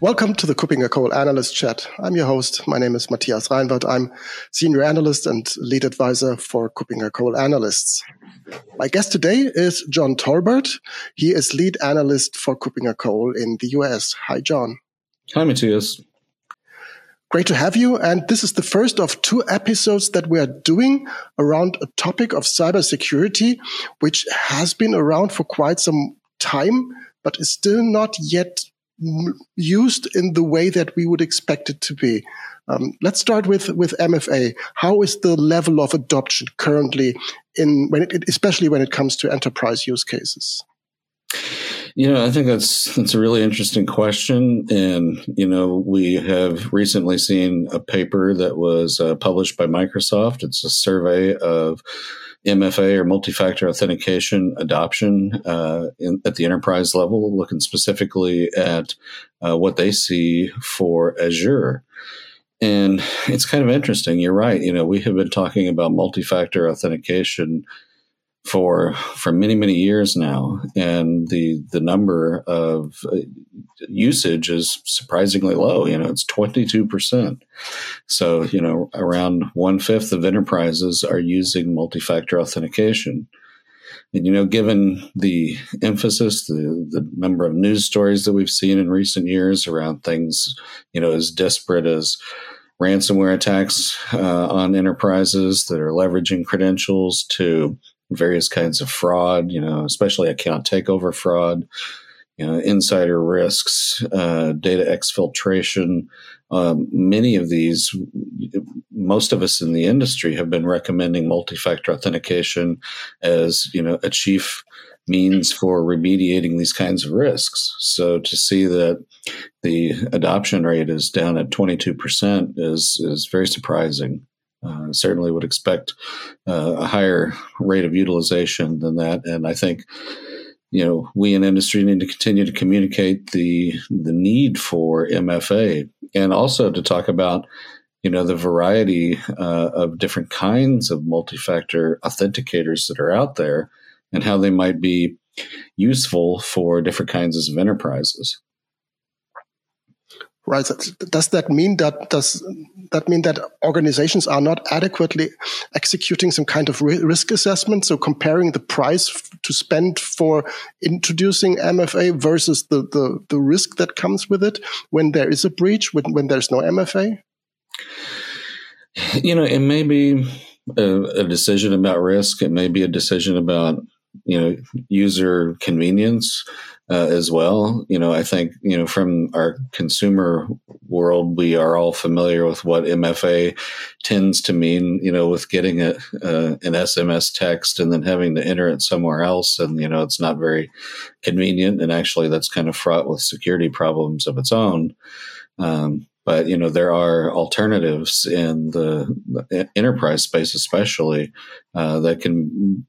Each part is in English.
Welcome to the KuppingerCole Analyst Chat. I'm your host. My name is Matthias Reinwarth. I'm Senior Analyst and Lead Advisor for KuppingerCole Analysts. My guest today is John Tolbert. He is Lead Analyst for KuppingerCole in the US. Hi, John. Hi, Matthias. Great to have you. And this is the first of two episodes that we are doing around a topic of cybersecurity, which has been around for quite some time, but is still not yet used in the way that we would expect it to be. Um, let's start with with MFA. How is the level of adoption currently in when it, especially when it comes to enterprise use cases? You know, I think that's that's a really interesting question, and you know, we have recently seen a paper that was uh, published by Microsoft. It's a survey of MFA or multi-factor authentication adoption uh, in, at the enterprise level, looking specifically at uh, what they see for Azure. And it's kind of interesting. You're right. You know, we have been talking about multi-factor authentication for for many many years now, and the the number of uh, usage is surprisingly low. You know, it's twenty two percent. So you know, around one fifth of enterprises are using multi factor authentication. And you know, given the emphasis, the the number of news stories that we've seen in recent years around things, you know, as desperate as ransomware attacks uh, on enterprises that are leveraging credentials to various kinds of fraud, you know, especially account takeover fraud, you know, insider risks, uh, data exfiltration. Um, many of these, most of us in the industry have been recommending multi-factor authentication as, you know, a chief means for remediating these kinds of risks. So to see that the adoption rate is down at 22% is, is very surprising. Uh, certainly would expect uh, a higher rate of utilization than that. And I think, you know, we in industry need to continue to communicate the the need for MFA and also to talk about, you know, the variety uh, of different kinds of multi-factor authenticators that are out there and how they might be useful for different kinds of enterprises right? Does that mean that does that mean that organizations are not adequately executing some kind of risk assessment? So comparing the price to spend for introducing MFA versus the, the, the risk that comes with it when there is a breach, when, when there's no MFA? You know, it may be a, a decision about risk. It may be a decision about you know user convenience uh, as well. You know, I think you know from our consumer world, we are all familiar with what MFA tends to mean. You know, with getting a, uh, an SMS text and then having to enter it somewhere else, and you know, it's not very convenient, and actually, that's kind of fraught with security problems of its own. Um, but you know there are alternatives in the, the enterprise space especially uh, that can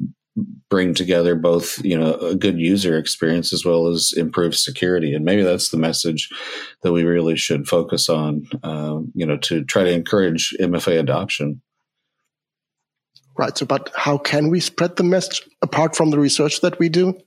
bring together both you know a good user experience as well as improved security and maybe that's the message that we really should focus on uh, you know to try to encourage mfa adoption right so but how can we spread the message apart from the research that we do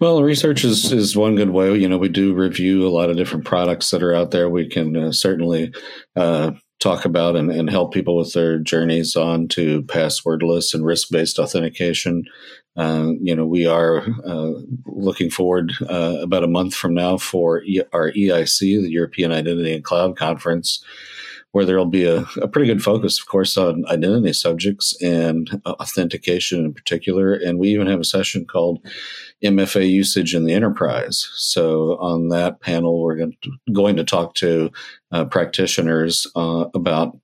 well, research is, is one good way. You know, we do review a lot of different products that are out there. We can uh, certainly uh, talk about and, and help people with their journeys on to passwordless and risk based authentication. Uh, you know, we are uh, looking forward uh, about a month from now for e- our EIC, the European Identity and Cloud Conference, where there will be a, a, pretty good focus, of course, on identity subjects and authentication in particular. And we even have a session called MFA usage in the enterprise. So on that panel, we're going to, going to talk to uh, practitioners uh, about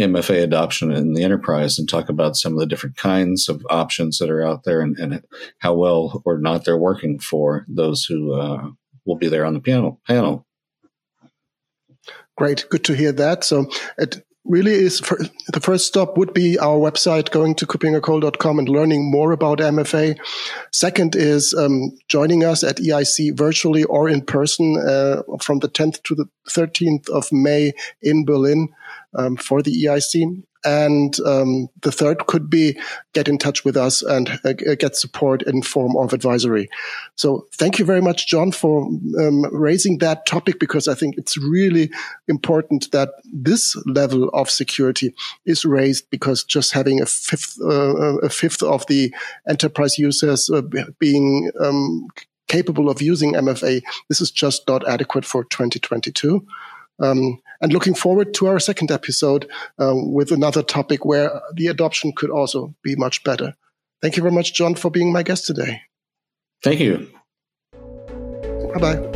MFA adoption in the enterprise and talk about some of the different kinds of options that are out there and, and how well or not they're working for those who uh, will be there on the panel. panel. Great, good to hear that. So it really is for, the first stop would be our website going to kuppingercole.com and learning more about MFA. Second is um, joining us at EIC virtually or in person uh, from the 10th to the 13th of May in Berlin um, for the EIC. And um, the third could be get in touch with us and uh, get support in form of advisory. So thank you very much, John, for um, raising that topic because I think it's really important that this level of security is raised because just having a fifth, uh, a fifth of the enterprise users uh, being um, capable of using MFA, this is just not adequate for 2022. Um, and looking forward to our second episode uh, with another topic where the adoption could also be much better. Thank you very much, John, for being my guest today. Thank you. Bye bye.